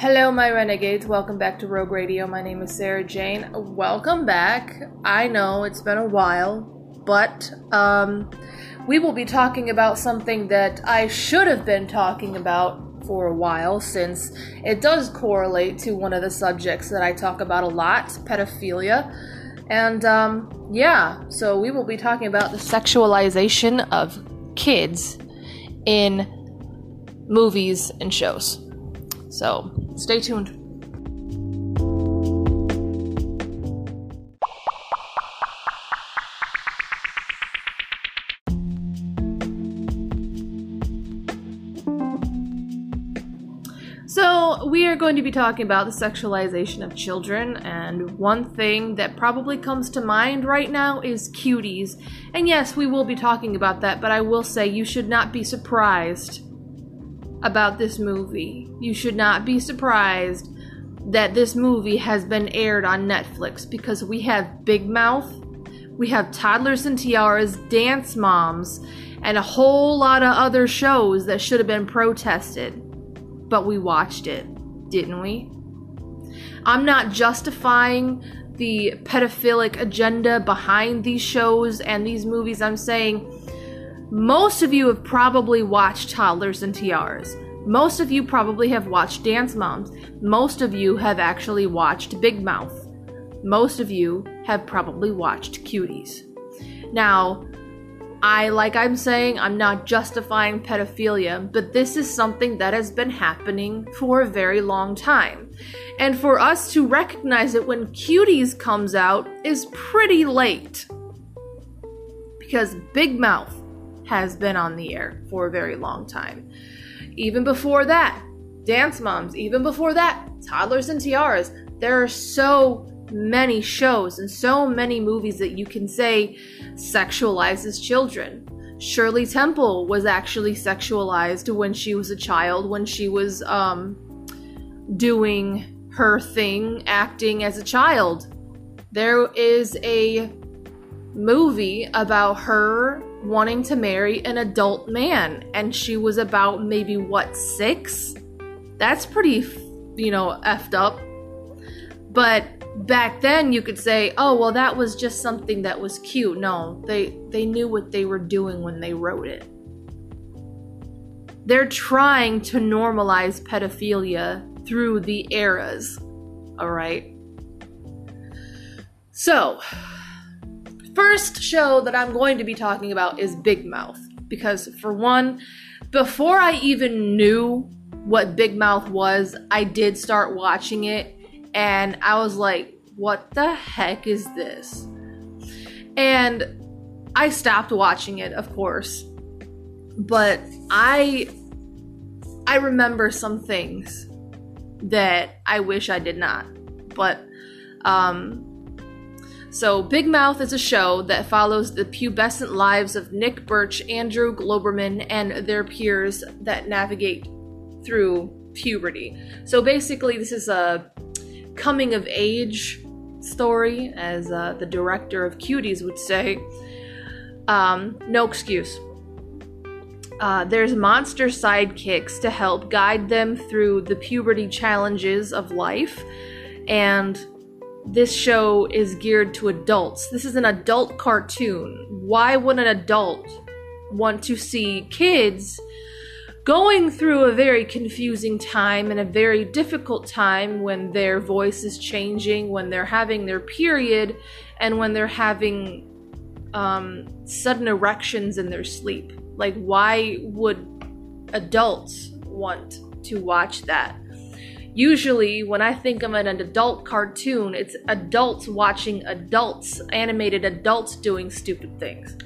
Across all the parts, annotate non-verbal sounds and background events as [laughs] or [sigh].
Hello, my renegades. Welcome back to Rogue Radio. My name is Sarah Jane. Welcome back. I know it's been a while, but um, we will be talking about something that I should have been talking about for a while since it does correlate to one of the subjects that I talk about a lot pedophilia. And um, yeah, so we will be talking about the sexualization of kids in movies and shows. So stay tuned. So, we are going to be talking about the sexualization of children, and one thing that probably comes to mind right now is cuties. And yes, we will be talking about that, but I will say you should not be surprised about this movie. You should not be surprised that this movie has been aired on Netflix because we have Big Mouth, we have Toddlers and Tiaras, Dance Moms, and a whole lot of other shows that should have been protested. But we watched it, didn't we? I'm not justifying the pedophilic agenda behind these shows and these movies. I'm saying most of you have probably watched Toddlers and Tiaras. Most of you probably have watched Dance Moms. Most of you have actually watched Big Mouth. Most of you have probably watched Cuties. Now, I, like I'm saying, I'm not justifying pedophilia, but this is something that has been happening for a very long time. And for us to recognize it when Cuties comes out is pretty late. Because Big Mouth has been on the air for a very long time. Even before that, Dance Moms, even before that, Toddlers and Tiaras. There are so many shows and so many movies that you can say sexualizes children. Shirley Temple was actually sexualized when she was a child, when she was um, doing her thing, acting as a child. There is a movie about her wanting to marry an adult man, and she was about maybe what, six? That's pretty, you know, effed up. But back then you could say, "Oh, well that was just something that was cute." No, they they knew what they were doing when they wrote it. They're trying to normalize pedophilia through the eras. All right? So, first show that I'm going to be talking about is Big Mouth because for one, before I even knew what Big Mouth was, I did start watching it and I was like, what the heck is this? And I stopped watching it, of course. But I I remember some things that I wish I did not. But um so Big Mouth is a show that follows the pubescent lives of Nick Birch, Andrew Glouberman, and their peers that navigate through puberty. So basically this is a coming of age story, as uh, the director of Cuties would say. Um, no excuse. Uh, there's monster sidekicks to help guide them through the puberty challenges of life, and this show is geared to adults. This is an adult cartoon. Why would an adult want to see kids going through a very confusing time and a very difficult time when their voice is changing, when they're having their period, and when they're having um, sudden erections in their sleep. Like, why would adults want to watch that? Usually, when I think of an adult cartoon, it's adults watching adults, animated adults doing stupid things.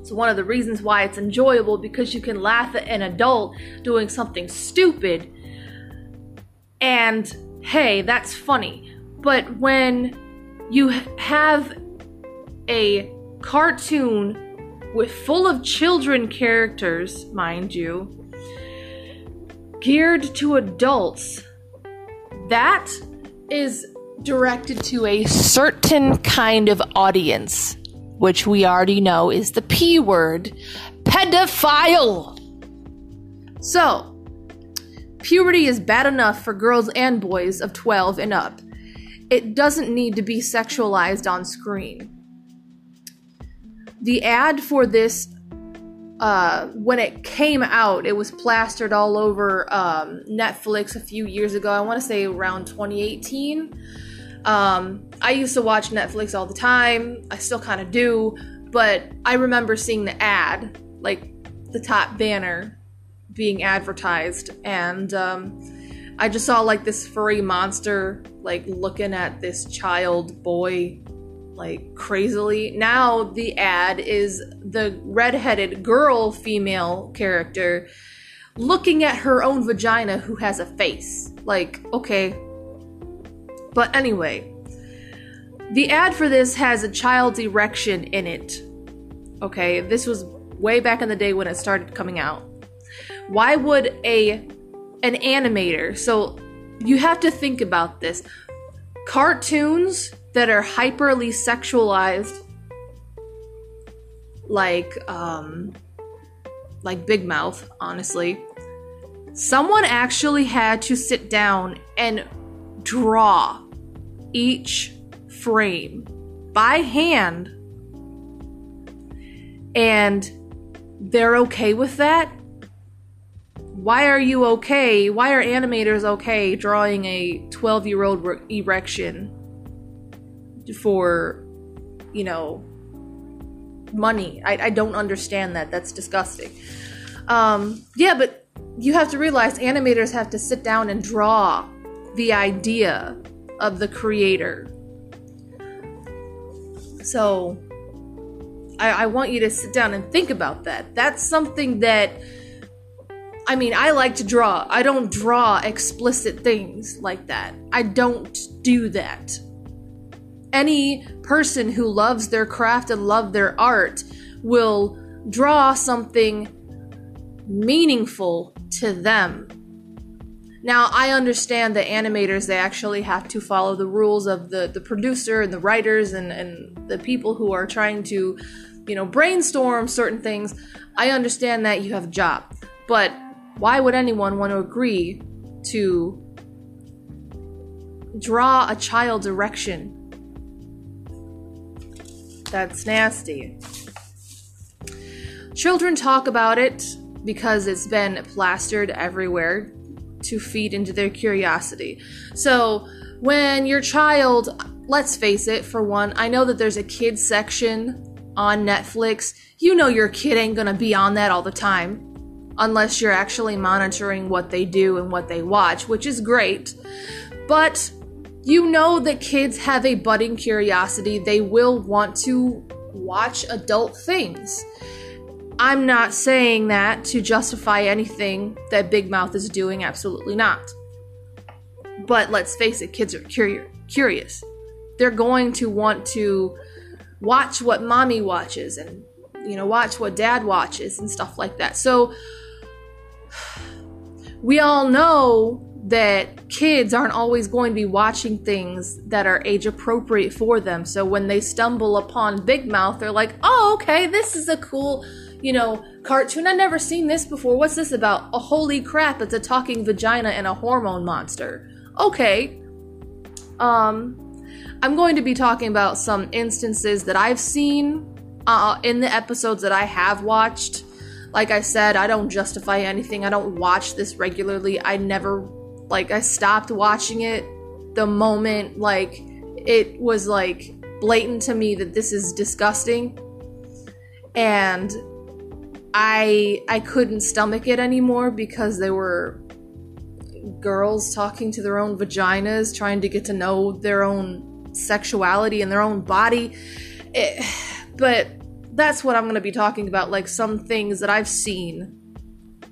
It's one of the reasons why it's enjoyable because you can laugh at an adult doing something stupid and hey, that's funny. But when you have a cartoon with full of children characters, mind you, geared to adults, that is directed to a certain kind of audience which we already know is the P word pedophile. So, Puberty is bad enough for girls and boys of 12 and up. It doesn't need to be sexualized on screen. The ad for this, uh, when it came out, it was plastered all over um, Netflix a few years ago. I want to say around 2018. Um, I used to watch Netflix all the time. I still kind of do, but I remember seeing the ad, like the top banner being advertised, and um, I just saw like this furry monster like looking at this child boy like crazily. Now the ad is the redheaded girl female character looking at her own vagina who has a face. Like, okay. But anyway, the ad for this has a child's erection in it. Okay, this was way back in the day when it started coming out. Why would a an animator? So you have to think about this. Cartoons that are hyperly sexualized like um like Big Mouth, honestly. Someone actually had to sit down and draw each frame by hand and they're okay with that why are you okay? Why are animators okay drawing a 12 year old re- erection for, you know, money? I, I don't understand that. That's disgusting. Um, yeah, but you have to realize animators have to sit down and draw the idea of the creator. So I, I want you to sit down and think about that. That's something that I mean, I like to draw. I don't draw explicit things like that. I don't do that. Any person who loves their craft and love their art will draw something meaningful to them. Now, I understand that animators they actually have to follow the rules of the the producer and the writers and and the people who are trying to, you know, brainstorm certain things. I understand that you have a job. But why would anyone want to agree to draw a child erection? That's nasty. Children talk about it because it's been plastered everywhere to feed into their curiosity. So, when your child, let's face it, for one, I know that there's a kids section on Netflix. You know your kid ain't gonna be on that all the time unless you're actually monitoring what they do and what they watch, which is great. But you know that kids have a budding curiosity. They will want to watch adult things. I'm not saying that to justify anything that Big Mouth is doing, absolutely not. But let's face it, kids are curi- curious. They're going to want to watch what mommy watches and you know watch what dad watches and stuff like that. So [sighs] we all know that kids aren't always going to be watching things that are age appropriate for them. So when they stumble upon Big Mouth, they're like, oh, okay, this is a cool, you know, cartoon. I've never seen this before. What's this about? Oh, holy crap, it's a talking vagina and a hormone monster. Okay. Um, I'm going to be talking about some instances that I've seen uh, in the episodes that I have watched like I said, I don't justify anything. I don't watch this regularly. I never, like, I stopped watching it the moment, like, it was, like, blatant to me that this is disgusting. And I I couldn't stomach it anymore because they were girls talking to their own vaginas, trying to get to know their own sexuality and their own body. It, but that's what I'm going to be talking about like some things that I've seen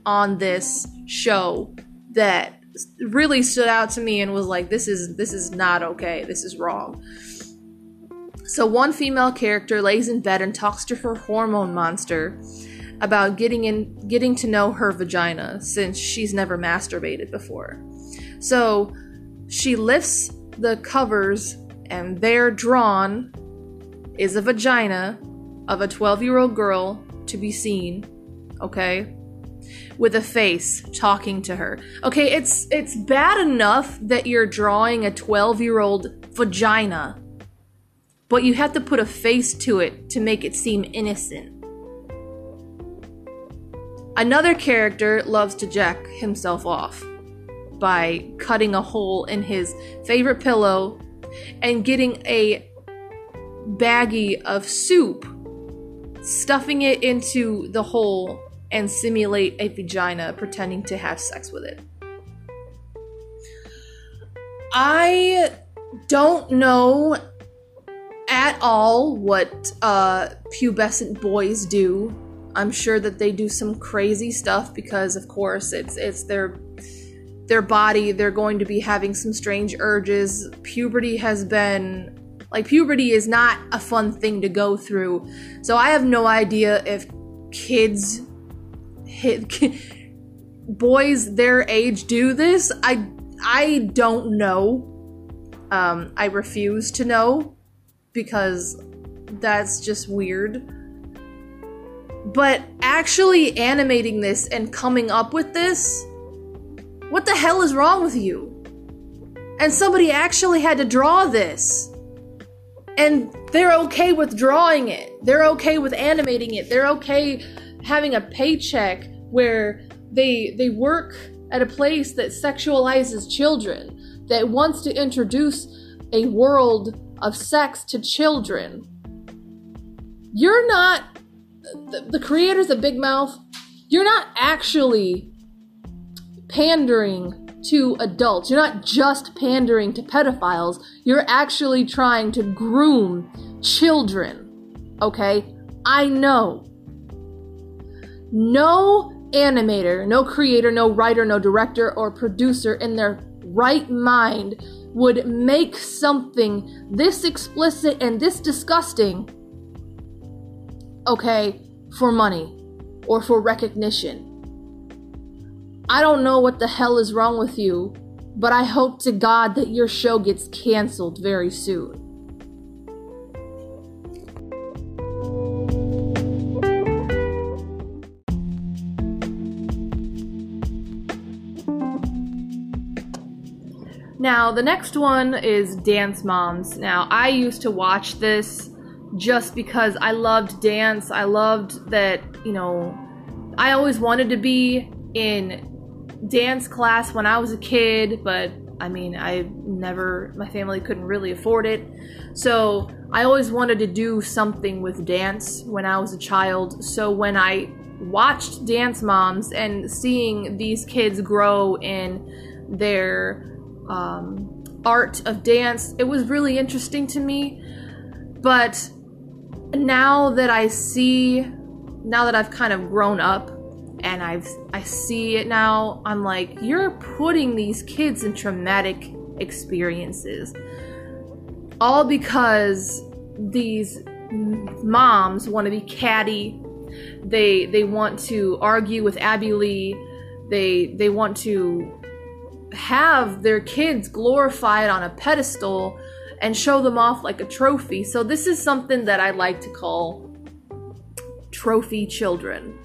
on this show that really stood out to me and was like this is this is not okay. This is wrong. So one female character lays in bed and talks to her hormone monster about getting in getting to know her vagina since she's never masturbated before. So she lifts the covers and there drawn is a vagina of a 12 year old girl to be seen, okay? With a face talking to her. Okay, it's it's bad enough that you're drawing a 12-year-old vagina, but you have to put a face to it to make it seem innocent. Another character loves to jack himself off by cutting a hole in his favorite pillow and getting a baggie of soup, stuffing it into the hole, and simulate a vagina, pretending to have sex with it. I don't know at all what uh, pubescent boys do. I'm sure that they do some crazy stuff because, of course, it's it's their their body. They're going to be having some strange urges. Puberty has been like puberty is not a fun thing to go through. So I have no idea if kids boys their age do this. I I don't know. Um, I refuse to know because that's just weird. But actually animating this and coming up with this, what the hell is wrong with you? And somebody actually had to draw this and they're okay with drawing it. They're okay with animating it. They're okay having a paycheck where they they work at a place that sexualizes children, that wants to introduce a world of sex to children. You're not the, the creators of Big Mouth, you're not actually pandering to adults. You're not just pandering to pedophiles, you're actually trying to groom children. Okay? I know. No animator, no creator, no writer, no director, or producer in their right mind would make something this explicit and this disgusting, okay, for money or for recognition. I don't know what the hell is wrong with you, but I hope to God that your show gets canceled very soon. Now, the next one is Dance Moms. Now, I used to watch this just because I loved dance. I loved that, you know, I always wanted to be in dance class when I was a kid, but I mean, I never, my family couldn't really afford it. So I always wanted to do something with dance when I was a child. So when I watched Dance Moms and seeing these kids grow in their um, art of dance, it was really interesting to me. But now that I see, now that I've kind of grown up, and I've I see it now. I'm like, you're putting these kids in traumatic experiences. All because these moms want to be catty. They they want to argue with Abby Lee. They they want to have their kids glorified on a pedestal and show them off like a trophy. So this is something that I like to call trophy children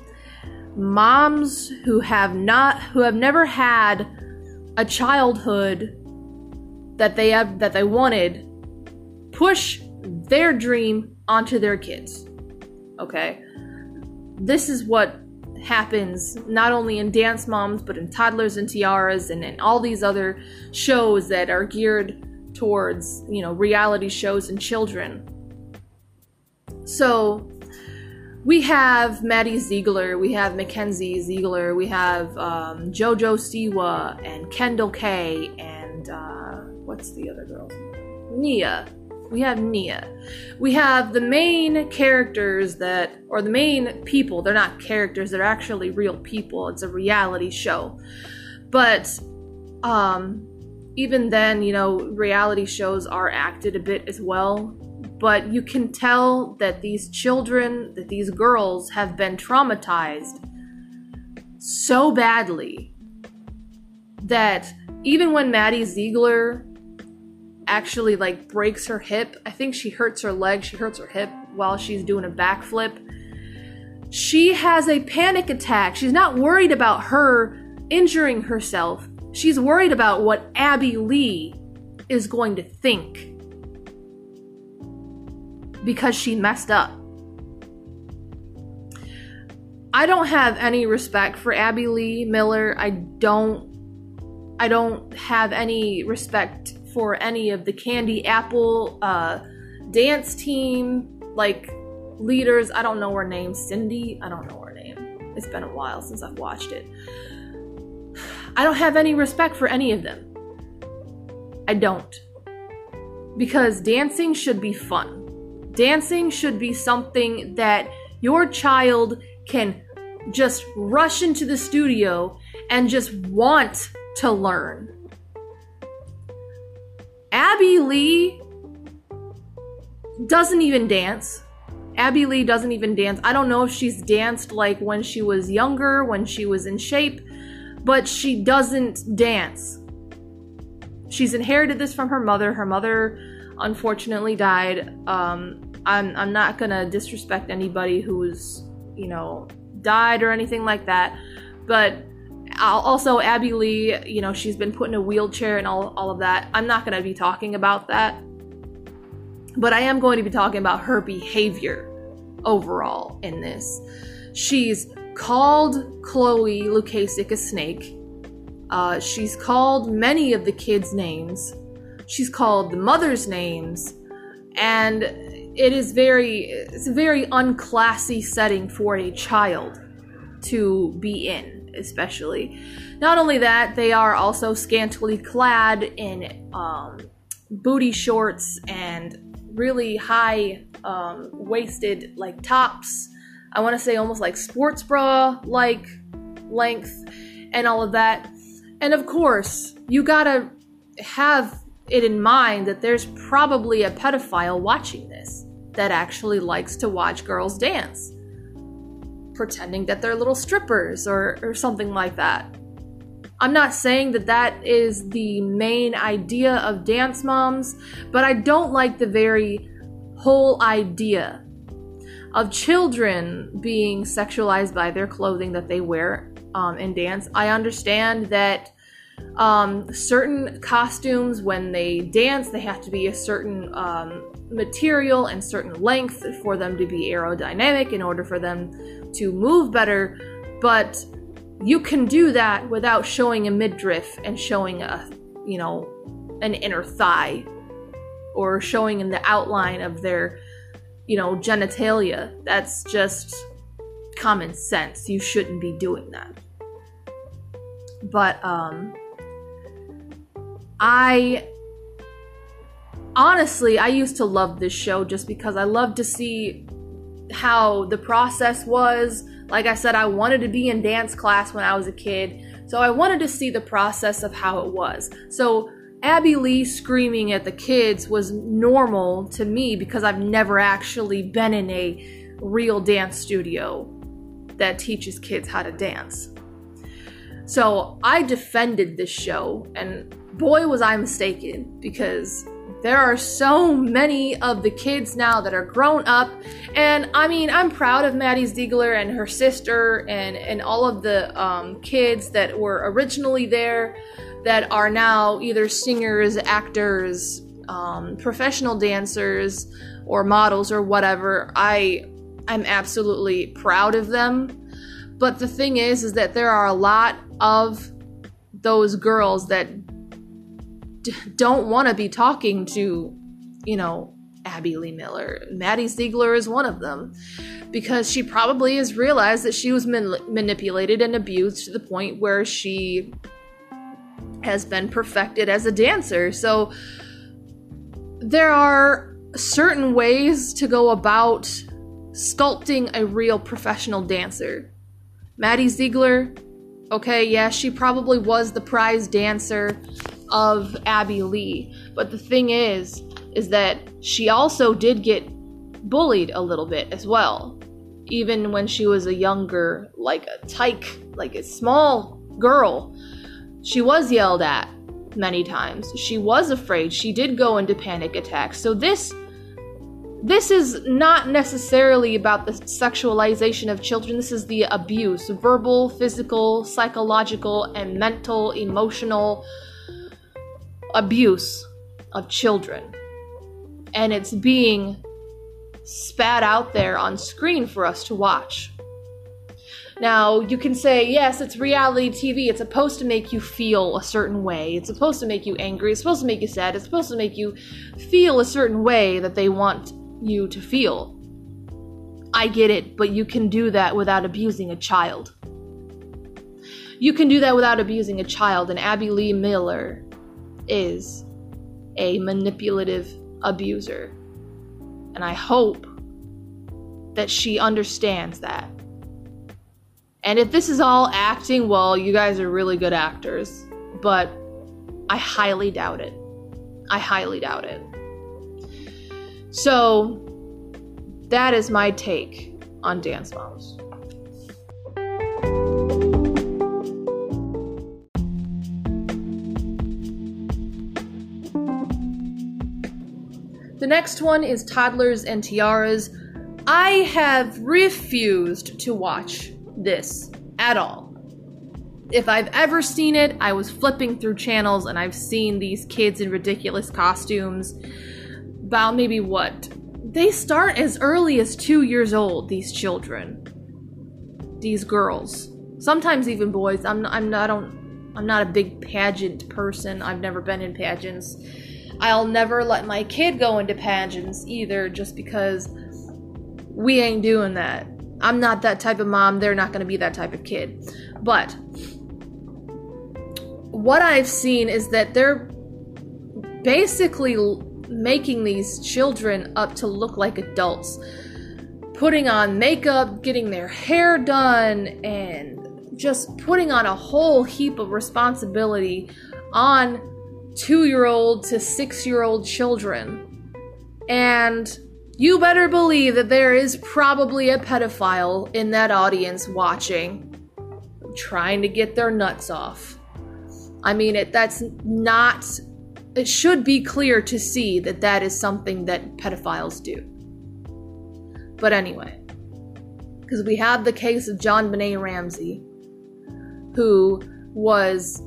moms who have not who have never had a childhood that they have that they wanted push their dream onto their kids. Okay? This is what happens not only in Dance Moms but in Toddlers and Tiaras and in all these other shows that are geared towards, you know, reality shows and children. So, we have Maddie Ziegler, we have Mackenzie Ziegler, we have um, JoJo Siwa and Kendall K, and uh, what's the other girl? Nia. We have Nia. We have the main characters that, or the main people, they're not characters, they're actually real people. It's a reality show. But, um, even then, you know, reality shows are acted a bit as well but you can tell that these children, that these girls have been traumatized so badly that even when Maddie Ziegler actually like breaks her hip, I think she hurts her leg, she hurts her hip while she's doing a backflip. she has a panic attack. She's not worried about her injuring herself. She's worried about what Abby Lee is going to think because she messed up. I don't have any respect for Abby Lee Miller. I don't I don't have any respect for any of the Candy Apple uh, dance team like leaders. I don't know her name. Cindy. I don't know her name. It's been a while since I've watched it. [sighs] I don't have any respect for any of them. I don't. Because dancing should be fun. Dancing should be something that your child can just rush into the studio and just want to learn. Abby Lee doesn't even dance. Abby Lee doesn't even dance. I don't know if she's danced like when she was younger, when she was in shape, but she doesn't dance. She's inherited this from her mother. Her mother unfortunately died. Um, I'm, I'm not gonna disrespect anybody who's, you know, died or anything like that, but also Abby Lee, you know, she's been put in a wheelchair and all, all of that. I'm not gonna be talking about that but I am going to be talking about her behavior overall in this. She's called Chloe Lukasik a snake. Uh, she's called many of the kids' names. She's called the mothers' names, and it is very it's a very unclassy setting for a child to be in, especially. Not only that, they are also scantily clad in um, booty shorts and really high um, waisted like tops. I want to say almost like sports bra like length and all of that. And of course, you gotta have it in mind that there's probably a pedophile watching this that actually likes to watch girls dance, pretending that they're little strippers or, or something like that. I'm not saying that that is the main idea of Dance Moms, but I don't like the very whole idea of children being sexualized by their clothing that they wear um, in dance. I understand that um, certain costumes, when they dance, they have to be a certain um, material and certain length for them to be aerodynamic in order for them to move better. But you can do that without showing a midriff and showing a, you know, an inner thigh or showing in the outline of their, you know, genitalia. That's just common sense. You shouldn't be doing that. But um I honestly, I used to love this show just because I love to see how the process was like I said, I wanted to be in dance class when I was a kid, so I wanted to see the process of how it was. So Abby Lee screaming at the kids was normal to me because I've never actually been in a real dance studio that teaches kids how to dance. So I defended this show, and boy, was I mistaken because there are so many of the kids now that are grown up. And I mean, I'm proud of Maddie Ziegler and her sister and, and all of the um, kids that were originally there that are now either singers, actors, um, professional dancers, or models or whatever. I I'm absolutely proud of them. But the thing is, is that there are a lot of those girls that don't want to be talking to, you know, Abby Lee Miller. Maddie Ziegler is one of them because she probably has realized that she was man- manipulated and abused to the point where she has been perfected as a dancer. So there are certain ways to go about sculpting a real professional dancer. Maddie Ziegler, okay, yeah, she probably was the prize dancer of Abby Lee. But the thing is, is that she also did get bullied a little bit as well. Even when she was a younger, like a tyke, like a small girl, she was yelled at many times. She was afraid. She did go into panic attacks. So this this is not necessarily about the sexualization of children. This is the abuse verbal, physical, psychological, and mental, emotional abuse of children. And it's being spat out there on screen for us to watch. Now, you can say, yes, it's reality TV. It's supposed to make you feel a certain way. It's supposed to make you angry. It's supposed to make you sad. It's supposed to make you feel a certain way that they want you to feel. I get it, but you can do that without abusing a child. You can do that without abusing a child, and Abby Lee Miller is a manipulative abuser. And I hope that she understands that. And if this is all acting, well, you guys are really good actors. But I highly doubt it. I highly doubt it. So, that is my take on Dance Moms. The next one is Toddlers and Tiaras. I have refused to watch this at all. If I've ever seen it, I was flipping through channels and I've seen these kids in ridiculous costumes. About maybe what? They start as early as two years old, these children. These girls. Sometimes even boys. I'm, I'm I don't, I'm not a big pageant person. I've never been in pageants. I'll never let my kid go into pageants either just because we ain't doing that. I'm not that type of mom. They're not going to be that type of kid. But what I've seen is that they're basically making these children up to look like adults, putting on makeup, getting their hair done, and just putting on a whole heap of responsibility on two year old to six year old children. And you better believe that there is probably a pedophile in that audience watching, trying to get their nuts off. I mean, it that's not it should be clear to see that that is something that pedophiles do. But anyway, because we have the case of JonBenét Ramsey, who was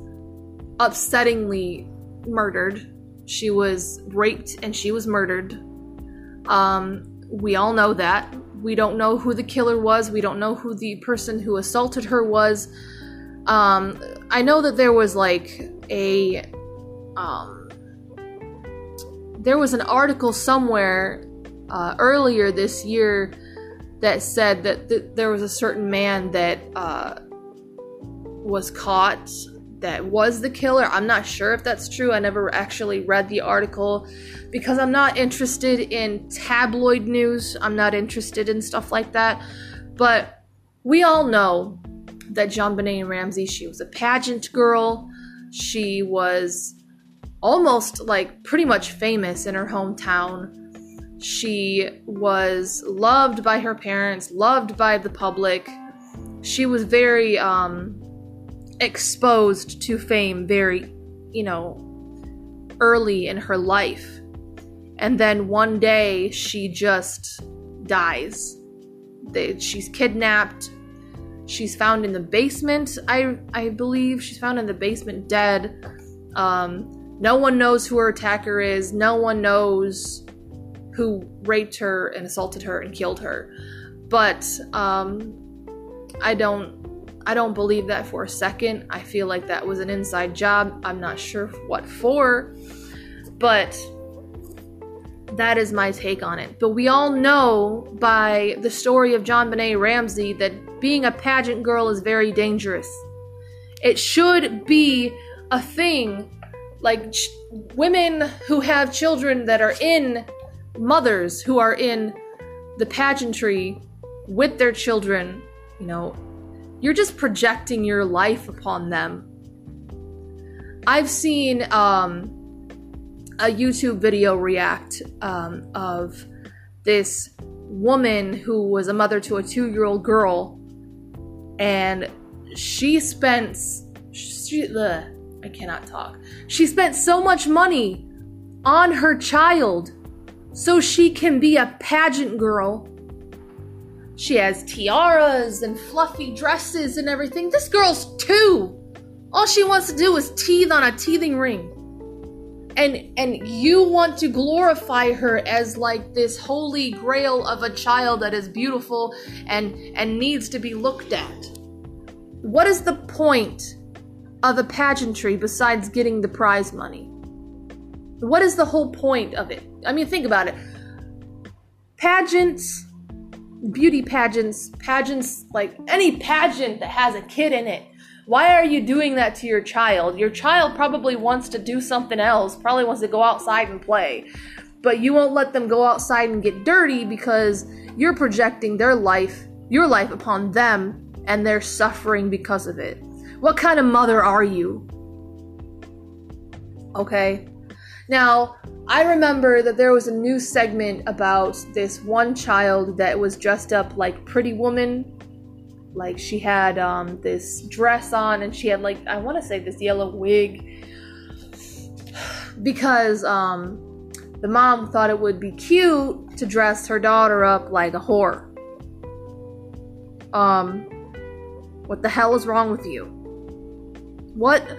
upsettingly murdered. She was raped and she was murdered. Um, we all know that. We don't know who the killer was. We don't know who the person who assaulted her was. Um, I know that there was like a um, there was an article somewhere uh, earlier this year that said that th- there was a certain man that uh, was caught that was the killer. I'm not sure if that's true. I never actually read the article because I'm not interested in tabloid news. I'm not interested in stuff like that. But we all know that JonBenét Ramsey, she was a pageant girl. She was almost like pretty much famous in her hometown. She was loved by her parents, loved by the public. She was very um, exposed to fame very, you know, early in her life. And then one day she just dies. They, she's kidnapped. She's found in the basement, I I believe. She's found in the basement dead. Um, no one knows who her attacker is. No one knows who raped her and assaulted her and killed her. But um, I don't I don't believe that for a second. I feel like that was an inside job. I'm not sure what for, but that is my take on it. But we all know by the story of JonBenét Ramsey that being a pageant girl is very dangerous. It should be a thing like ch- women who have children that are in mothers who are in the pageantry with their children, you know, you're just projecting your life upon them. I've seen um, a YouTube video react um, of this woman who was a mother to a two year old girl, and she spent. She, I cannot talk. She spent so much money on her child so she can be a pageant girl. She has tiaras and fluffy dresses and everything. This girl's two. All she wants to do is teeth on a teething ring. And and you want to glorify her as like this holy grail of a child that is beautiful and and needs to be looked at. What is the point of a pageantry besides getting the prize money? What is the whole point of it? I mean, think about it. Pageants, beauty pageants, pageants, like any pageant that has a kid in it. Why are you doing that to your child? Your child probably wants to do something else, probably wants to go outside and play. But you won't let them go outside and get dirty because you're projecting their life, your life upon them, and they're suffering because of it. What kind of mother are you? Okay? Now, I remember that there was a new segment about this one child that was dressed up like Pretty Woman. Like she had um, this dress on and she had like I want to say this yellow wig [sighs] because um, the mom thought it would be cute to dress her daughter up like a whore. Um, what the hell is wrong with you? What?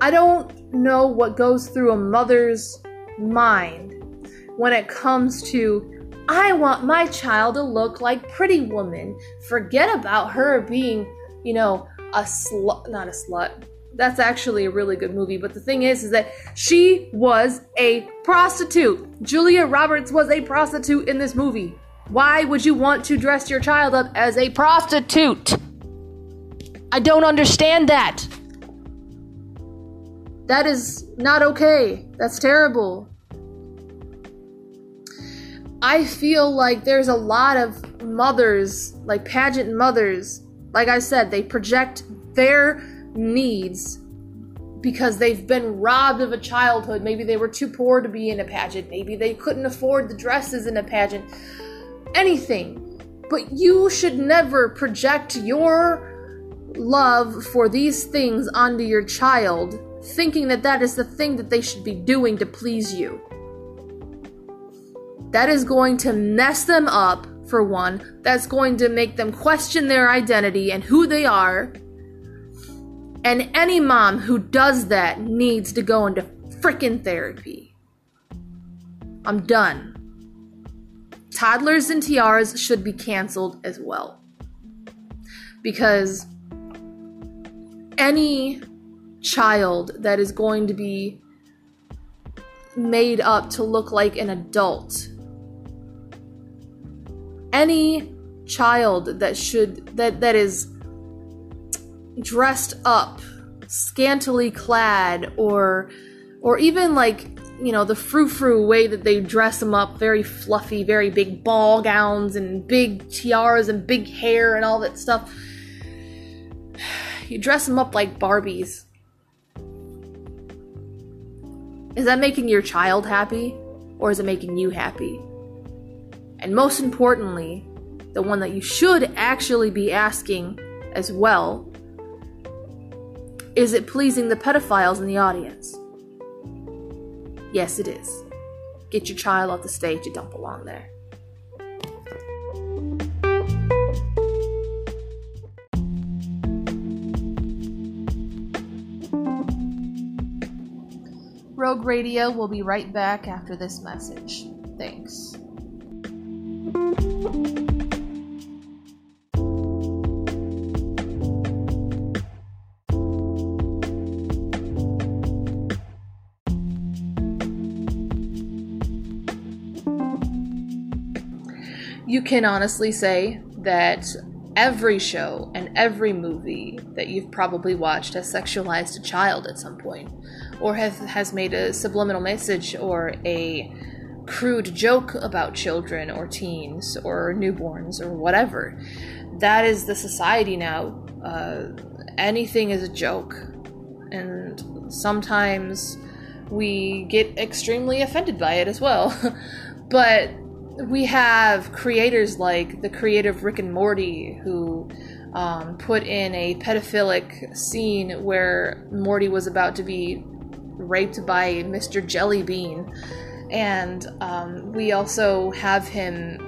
I don't know what goes through a mother's mind when it comes to I want my child to look like Pretty Woman. Forget about her being, you know, a slut, not a slut. That's actually a really good movie, but the thing is is that she was a prostitute. Julia Roberts was a prostitute in this movie. Why would you want to dress your child up as a prostitute? I don't understand that. That is not okay. That's terrible. I feel like there's a lot of mothers, like pageant mothers, like I said, they project their needs because they've been robbed of a childhood. Maybe they were too poor to be in a pageant. Maybe they couldn't afford the dresses in a pageant. Anything. But you should never project your love for these things onto your child thinking that that is the thing that they should be doing to please you. That is going to mess them up, for one. That's going to make them question their identity and who they are. And any mom who does that needs to go into freaking therapy. I'm done. Toddlers and tiaras should be canceled as well. Because any child that is going to be made up to look like an adult. Any child that should that that is dressed up, scantily clad or or even like, you know, the frou-frou way that they dress them up, very fluffy, very big ball gowns and big tiaras and big hair and all that stuff. [sighs] You dress them up like Barbies Is that making your child happy? Or is it making you happy? And most importantly, the one that you should actually be asking as well is it pleasing the pedophiles in the audience? Yes, it is. Get your child off the stage, you don't belong there. Rogue Radio will be right back after this message. Thanks. You can honestly say that every show and every movie that you've probably watched has sexualized a child at some point or has, has made a subliminal message or a crude joke about children or teens or newborns or whatever. That is the society now. Uh, anything is a joke. And sometimes we get extremely offended by it as well. [laughs] but we have creators like the creator of Rick and Morty who um, put in a pedophilic scene where Morty was about to be raped by Mr. Jellybean. and um, we also have him.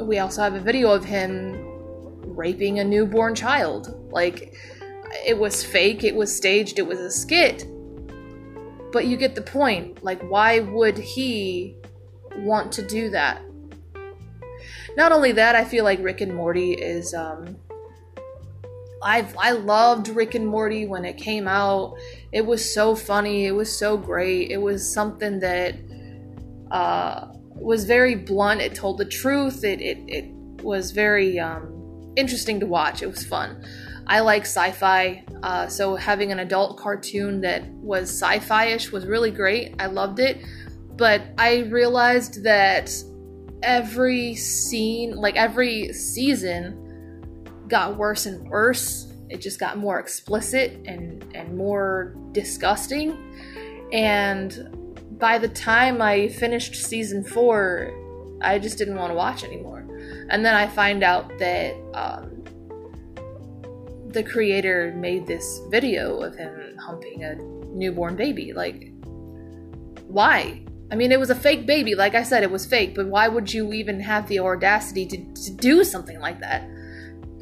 We also have a video of him raping a newborn child. Like, it was fake, it was staged, it was a skit. But you get the point. Like, why would he want to do that? Not only that, I feel like Rick and Morty is um, I've I loved Rick and Morty when it came out. It was so funny. It was so great. It was something that uh, was very blunt. It told the truth. It it, it was very um, interesting to watch. It was fun. I like sci-fi, uh, so having an adult cartoon that was sci-fi-ish was really great. I loved it, but I realized that every scene, like every season, got worse and worse. It just got more explicit and, and more disgusting. And by the time I finished season four, I just didn't want to watch anymore. And then I find out that um, the creator made this video of him humping a newborn baby. Like, why? I mean, it was a fake baby. Like I said, it was fake, but why would you even have the audacity to, to do something like that?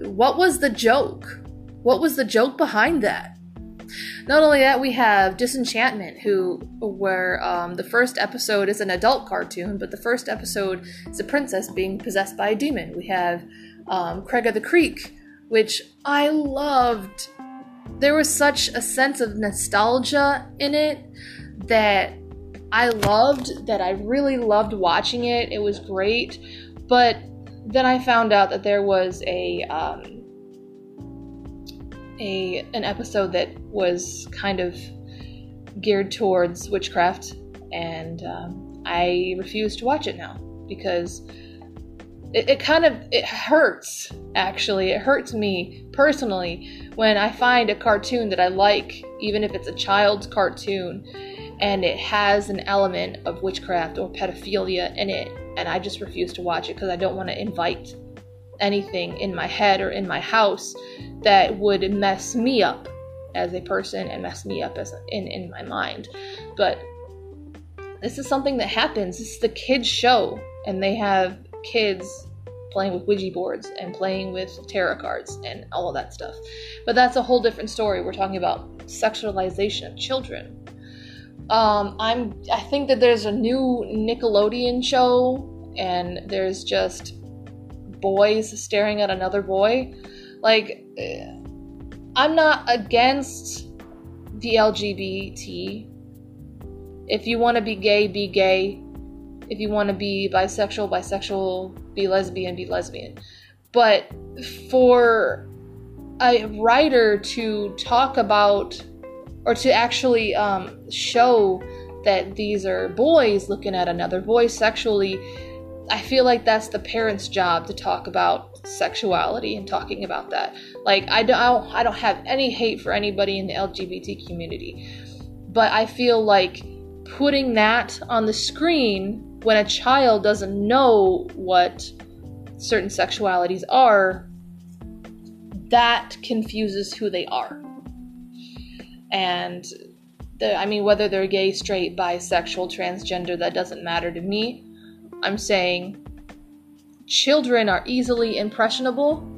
what was the joke? What was the joke behind that? Not only that, we have Disenchantment, who where um, the first episode is an adult cartoon, but the first episode is a princess being possessed by a demon. We have um, Craig of the Creek, which I loved. There was such a sense of nostalgia in it that I loved, that I really loved watching it. It was great, but then I found out that there was a um, a an episode that was kind of geared towards witchcraft, and um, I refuse to watch it now because it, it kind of it hurts. Actually, it hurts me personally when I find a cartoon that I like, even if it's a child's cartoon, and it has an element of witchcraft or pedophilia in it and I just refuse to watch it because I don't want to invite anything in my head or in my house that would mess me up as a person and mess me up as in in my mind. But this is something that happens. This is the kids show and they have kids playing with Ouija boards and playing with tarot cards and all of that stuff. But that's a whole different story. We're talking about sexualization of children. Um, I'm. I think that there's a new Nickelodeon show, and there's just boys staring at another boy. Like, I'm not against the LGBT. If you want to be gay, be gay. If you want to be bisexual, bisexual. Be lesbian, be lesbian. But for a writer to talk about or to actually um, show that these are boys looking at another boy sexually, I feel like that's the parents' job to talk about sexuality and talking about that. Like I don't, I don't have any hate for anybody in the LGBT community, but I feel like putting that on the screen when a child doesn't know what certain sexualities are, that confuses who they are and the, I mean, whether they're gay, straight, bisexual, transgender, that doesn't matter to me. I'm saying children are easily impressionable.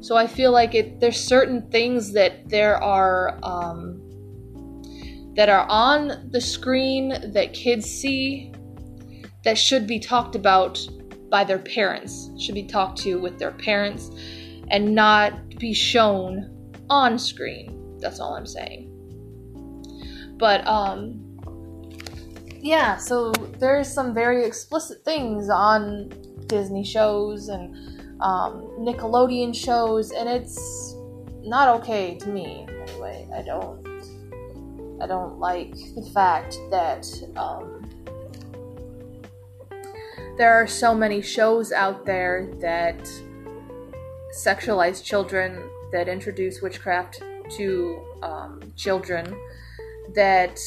So I feel like it, there's certain things that there are um, that are on the screen that kids see that should be talked about by their parents. Should be talked to with their parents and not be shown on screen. That's all I'm saying. But um yeah, so there's some very explicit things on Disney shows and um, Nickelodeon shows, and it's not okay to me. Anyway, I don't, I don't like the fact that um, there are so many shows out there that sexualize children, that introduce witchcraft to um, children that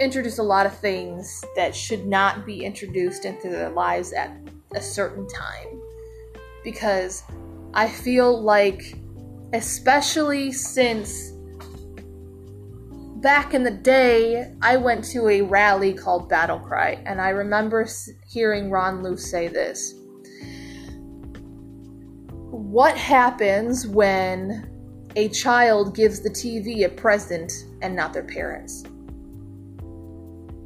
introduce a lot of things that should not be introduced into their lives at a certain time. Because I feel like, especially since back in the day, I went to a rally called Battle Cry, and I remember hearing Ron Luce say this. What happens when a child gives the TV a present and not their parents?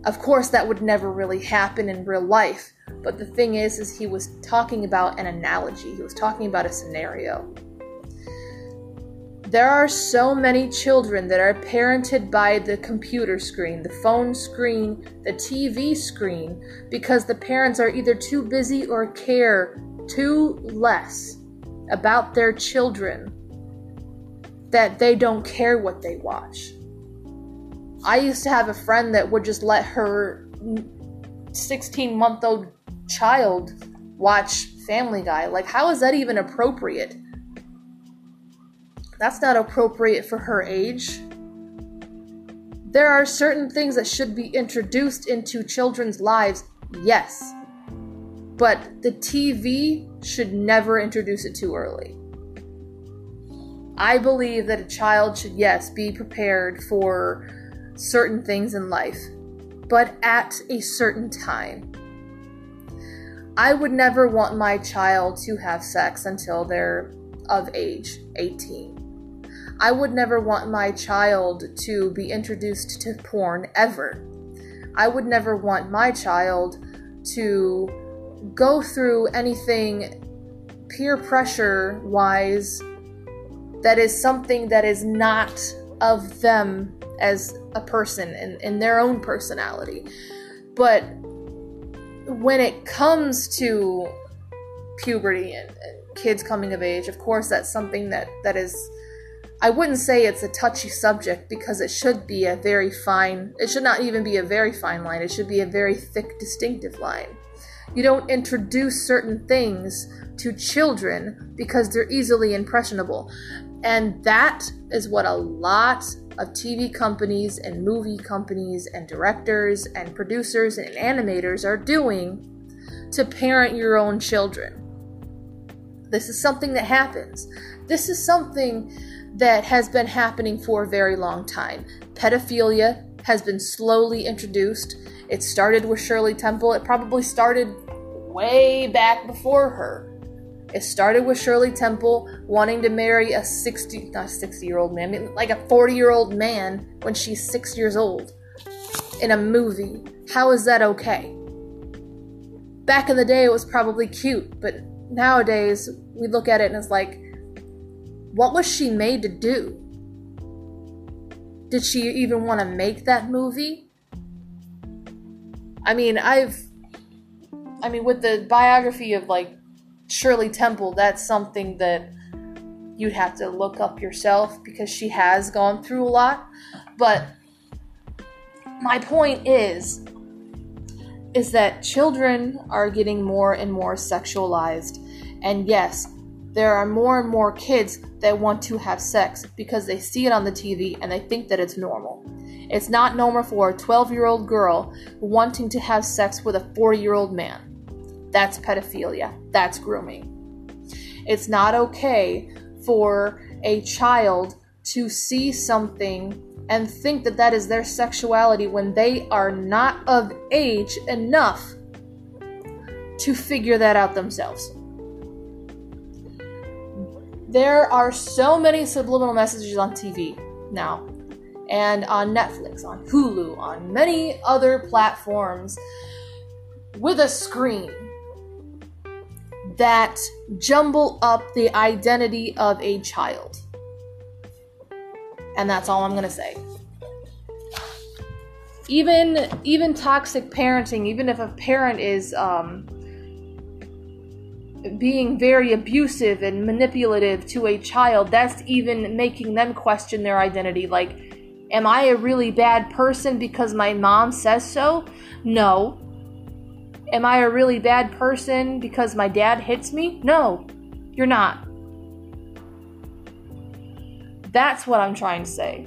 Of course, that would never really happen in real life, but the thing is, is he was talking about an analogy. He was talking about a scenario. There are so many children that are parented by the computer screen, the phone screen, the TV screen, because the parents are either too busy or care too less about their children that they don't care what they watch. I used to have a friend that would just let her 16 month old child watch Family Guy. Like, how is that even appropriate? That's not appropriate for her age. There are certain things that should be introduced into children's lives, yes. But the TV should never introduce it too early. I believe that a child should, yes, be prepared for certain things in life, but at a certain time. I would never want my child to have sex until they're of age 18. I would never want my child to be introduced to porn ever. I would never want my child to go through anything peer pressure wise that is something that is not of them as a person and in, in their own personality. But when it comes to puberty and, and kids coming of age, of course, that's something that, that is I wouldn't say it's a touchy subject because it should be a very fine, it should not even be a very fine line, it should be a very thick, distinctive line. You don't introduce certain things to children because they're easily impressionable. And that is what a lot of TV companies and movie companies and directors and producers and animators are doing to parent your own children. This is something that happens. This is something that has been happening for a very long time. Pedophilia has been slowly introduced. It started with Shirley Temple. It probably started way back before her. It started with Shirley Temple wanting to marry a 60, not 60 year old man, like a 40 year old man when she's six years old in a movie. How is that okay? Back in the day, it was probably cute, but nowadays we look at it and it's like, what was she made to do? Did she even want to make that movie? I mean, I've. I mean, with the biography of, like, Shirley Temple, that's something that you'd have to look up yourself because she has gone through a lot. But my point is is that children are getting more and more sexualized. And yes, there are more and more kids that want to have sex because they see it on the TV and they think that it's normal. It's not normal for a 12 year old girl wanting to have sex with a 40 year old man. That's pedophilia. That's grooming. It's not okay for a child to see something and think that that is their sexuality when they are not of age enough to figure that out themselves. There are so many subliminal messages on TV now, and on Netflix, on Hulu, on many other platforms with a screen that jumble up the identity of a child. And that's all I'm going to say. Even even toxic parenting, even if a parent is um, being very abusive and manipulative to a child, that's even making them question their identity. Like, am I a really bad person because my mom says so? No. Am I a really bad person because my dad hits me? No, you're not. That's what I'm trying to say.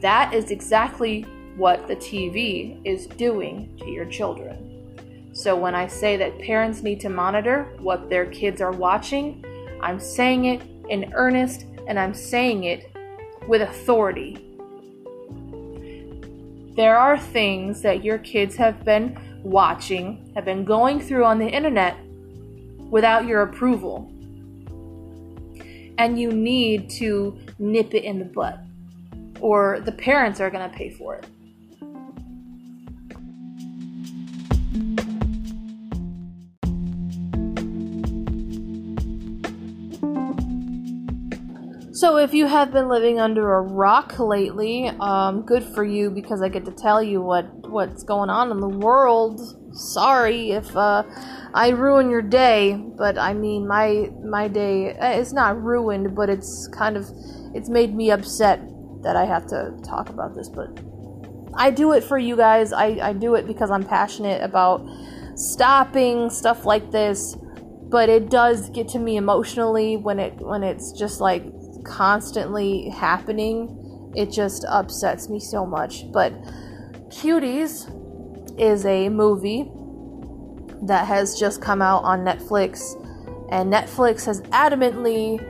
That is exactly what the TV is doing to your children. So when I say that parents need to monitor what their kids are watching, I'm saying it in earnest and I'm saying it with authority. there are things that your kids have been watching, have been going through on the internet without your approval. And you need to nip it in the butt, or the parents are going to pay for it. So, if you have been living under a rock lately, um, good for you because I get to tell you what what's going on in the world. Sorry if uh, I ruin your day, but I mean my my day eh, it's not ruined, but it's kind of it's made me upset that I have to talk about this. But I do it for you guys. I I do it because I'm passionate about stopping stuff like this. But it does get to me emotionally when it when it's just like constantly happening, it just upsets me so much. But Cuties is a movie that has just come out on Netflix, and Netflix has adamantly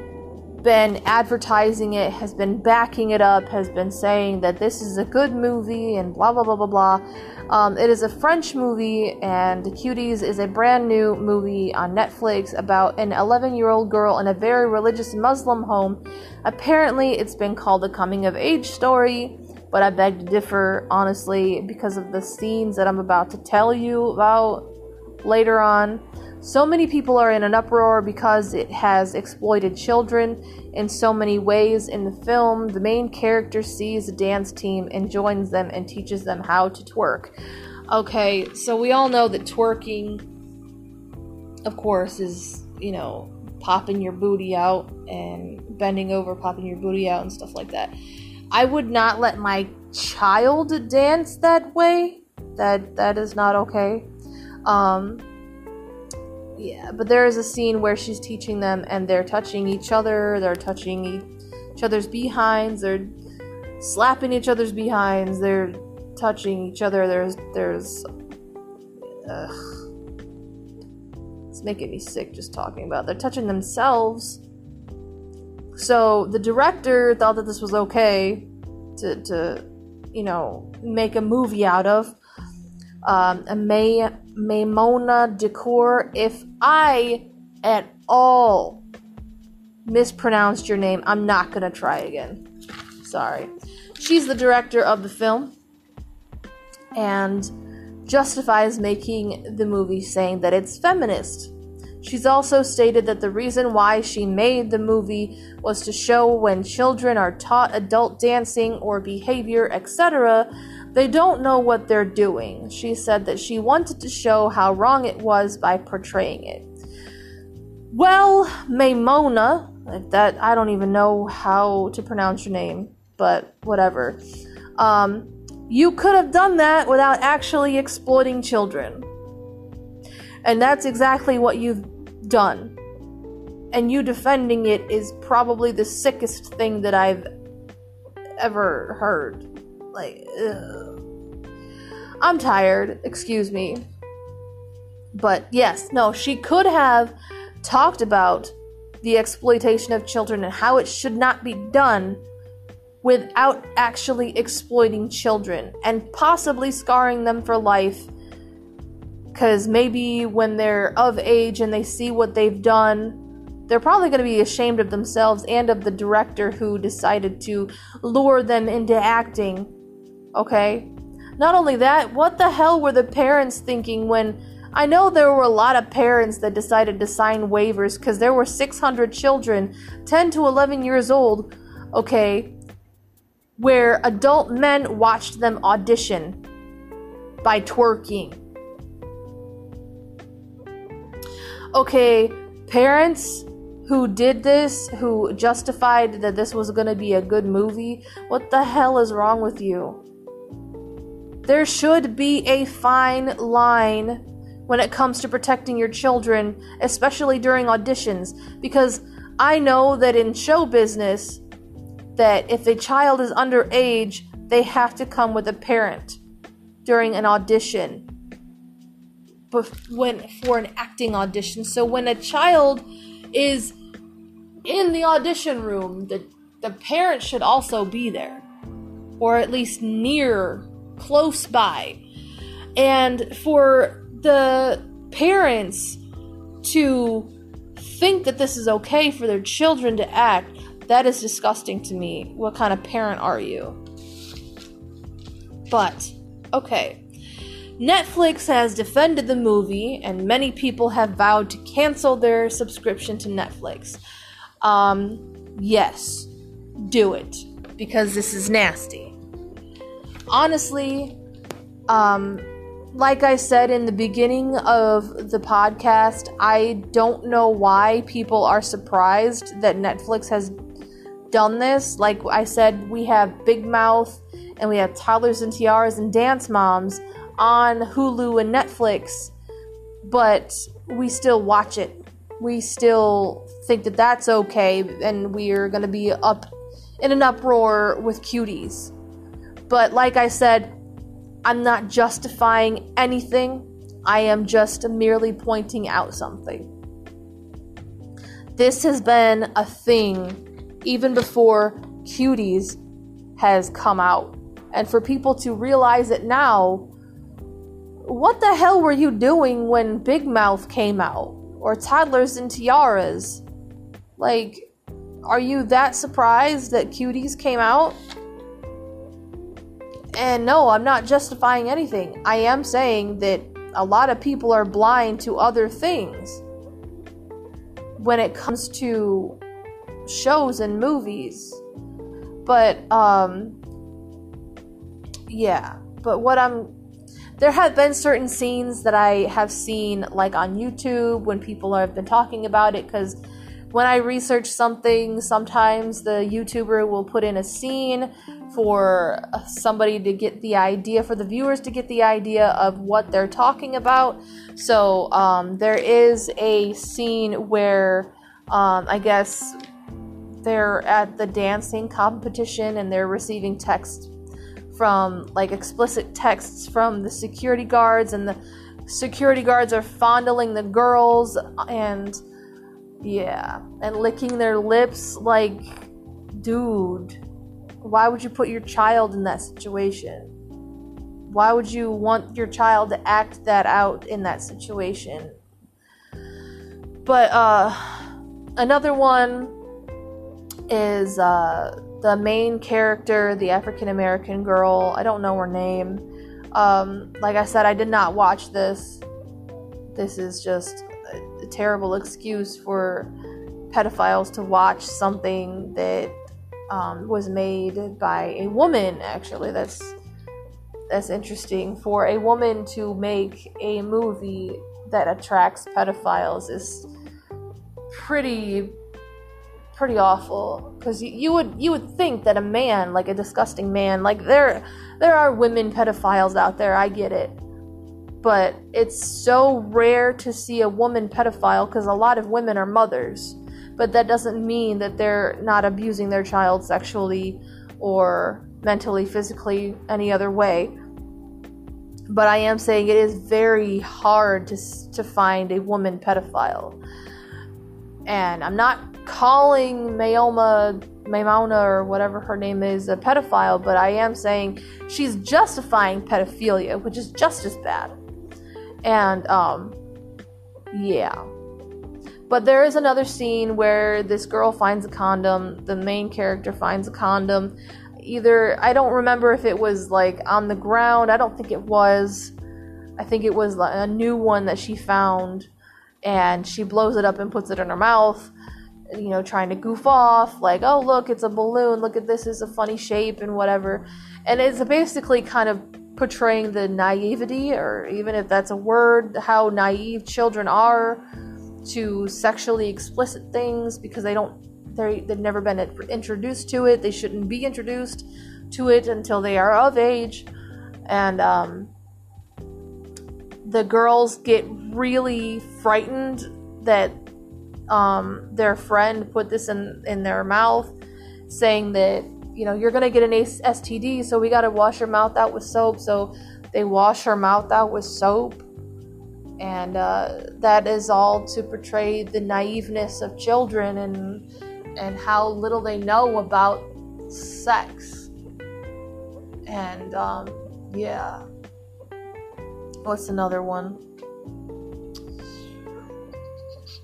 been advertising it, has been backing it up, has been saying that this is a good movie, and blah blah blah blah blah. Um, it is a French movie, and Cuties is a brand new movie on Netflix about an 11 year old girl in a very religious Muslim home. Apparently, it's been called a coming of age story, but I beg to differ, honestly, because of the scenes that I'm about to tell you about later on. So many people are in an uproar because it has exploited children in so many ways. In the film, the main character sees a dance team and joins them and teaches them how to twerk. Okay, so we all know that twerking, of course, is, you know, popping your booty out and bending over, popping your booty out, and stuff like that. I would not let my child dance that way. That that is not okay. Um, yeah, but there is a scene where she's teaching them and they're touching each other, they're touching each other's behinds, they're slapping each other's behinds, they're touching each other. There's there's ugh. It's making me sick just talking about. It. They're touching themselves. So the director thought that this was okay to to you know make a movie out of. Um, Maimona Decor. If I at all mispronounced your name, I'm not gonna try again. Sorry. She's the director of the film and justifies making the movie saying that it's feminist. She's also stated that the reason why she made the movie was to show when children are taught adult dancing or behavior, etc., they don't know what they're doing. She said that she wanted to show how wrong it was by portraying it. Well, Maimona, that I don't even know how to pronounce your name, but whatever. Um, you could have done that without actually exploiting children. And that's exactly what you've done. And you defending it is probably the sickest thing that I've ever heard. Like, ugh. I'm tired, excuse me. But yes, no, she could have talked about the exploitation of children and how it should not be done without actually exploiting children and possibly scarring them for life. Because maybe when they're of age and they see what they've done, they're probably going to be ashamed of themselves and of the director who decided to lure them into acting. Okay? Not only that, what the hell were the parents thinking when I know there were a lot of parents that decided to sign waivers because there were 600 children, 10 to 11 years old, okay, where adult men watched them audition by twerking. Okay, parents who did this, who justified that this was going to be a good movie, what the hell is wrong with you? There should be a fine line when it comes to protecting your children, especially during auditions, because I know that in show business that if a child is underage, they have to come with a parent during an audition. But when for an acting audition. So when a child is in the audition room, the the parent should also be there or at least near close by. And for the parents to think that this is okay for their children to act, that is disgusting to me. What kind of parent are you? But, okay. Netflix has defended the movie, and many people have vowed to cancel their subscription to Netflix. Um, yes, do it, because this is nasty. Honestly, um, like I said in the beginning of the podcast, I don't know why people are surprised that Netflix has done this. Like I said, we have Big Mouth and we have Toddlers and Tiaras and Dance Moms on Hulu and Netflix, but we still watch it. We still think that that's okay, and we're gonna be up in an uproar with cuties. But like I said, I'm not justifying anything. I am just merely pointing out something. This has been a thing even before cuties has come out. And for people to realize it now, what the hell were you doing when Big Mouth came out? Or Toddlers and Tiaras? Like, are you that surprised that Cuties came out? And no, I'm not justifying anything. I am saying that a lot of people are blind to other things when it comes to shows and movies. But, um, yeah. But what I'm. There have been certain scenes that I have seen, like on YouTube, when people have been talking about it, because when I research something, sometimes the YouTuber will put in a scene for somebody to get the idea, for the viewers to get the idea of what they're talking about. So um, there is a scene where um, I guess they're at the dancing competition and they're receiving texts from like explicit texts from the security guards and the security guards are fondling the girls and yeah, and licking their lips like, dude, why would you put your child in that situation? Why would you want your child to act that out in that situation? But uh another one is uh the main character, the African American girl. I don't know her name. Um, like I said, I did not watch this. This is just a terrible excuse for pedophiles to watch something that um, was made by a woman. Actually, that's that's interesting. For a woman to make a movie that attracts pedophiles is pretty pretty awful because you, you would you would think that a man like a disgusting man like there there are women pedophiles out there i get it but it's so rare to see a woman pedophile because a lot of women are mothers. But that doesn't mean that they're not abusing their child sexually or mentally, physically, any other way. But I am saying it is very hard to, to find a woman pedophile. And I'm not calling Mayoma, Maymona, or whatever her name is, a pedophile, but I am saying she's justifying pedophilia, which is just as bad. And um yeah. But there is another scene where this girl finds a condom, the main character finds a condom. Either I don't remember if it was like on the ground, I don't think it was. I think it was a new one that she found and she blows it up and puts it in her mouth you know, trying to goof off, like, oh, look, it's a balloon, look at this, is a funny shape, and whatever. And it's basically kind of portraying the naivety, or even if that's a word, how naive children are to sexually explicit things because they don't, they they've never been introduced to it. They shouldn't be introduced to it until they are of age, and um, the girls get really frightened that um, their friend put this in in their mouth, saying that you know, you're gonna get an STD, so we gotta wash your mouth out with soap. So they wash her mouth out with soap, and uh, that is all to portray the naiveness of children and and how little they know about sex. And um, Yeah. What's another one?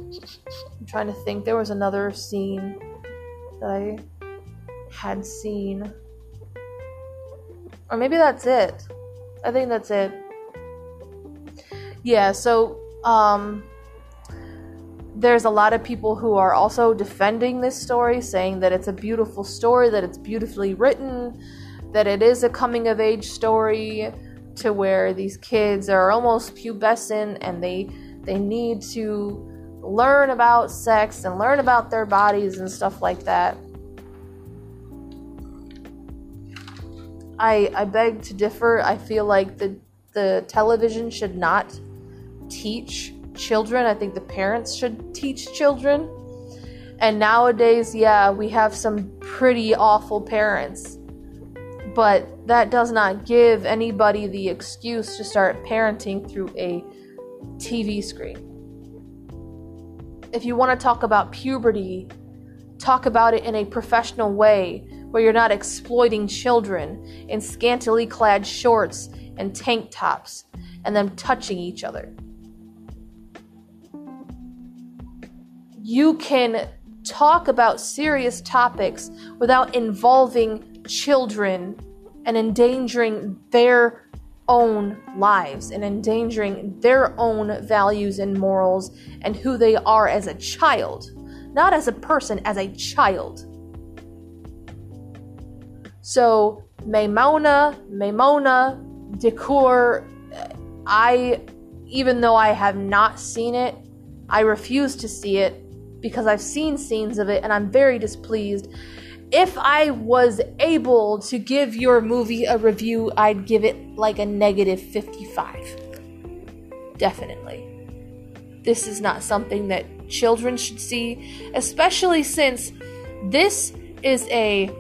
I'm trying to think. There was another scene that I had seen. Or maybe that's it. I think that's it. Yeah, so um there's a lot of people who are also defending this story, saying that it's a beautiful story, that it's beautifully written, that it is a coming of age story to where these kids are almost pubescent and they they need to learn about sex and learn about their bodies and stuff like that. I I beg to differ. I feel like the the television should not teach children. I think the parents should teach children. And nowadays, yeah, we have some pretty awful parents. But that does not give anybody the excuse to start parenting through a TV screen. If you want to talk about puberty, talk about it in a professional way where you're not exploiting children in scantily clad shorts and tank tops and them touching each other. You can talk about serious topics without involving children and endangering their own lives and endangering their own values and morals and who they are as a child, not as a person, as a child. So, Maimona, Maimona, Decor, I, even though I have not seen it, I refuse to see it because I've seen scenes of it and I'm very displeased. If I was able to give your movie a review, I'd give it like a negative 55. Definitely. This is not something that children should see, especially since this is a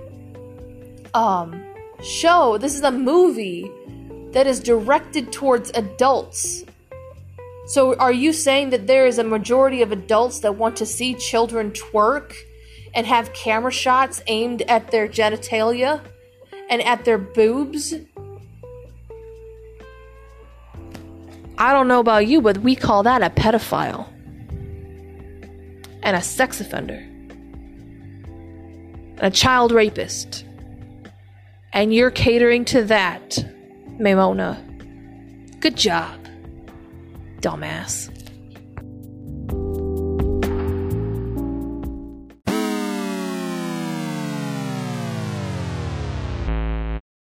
um show, this is a movie that is directed towards adults so, are you saying that there is a majority of adults that want to see children twerk and have camera shots aimed at their genitalia and at their boobs? I don't know about you, but we call that a pedophile and a sex offender, a child rapist. And you're catering to that, Mamona. Good job dumbass.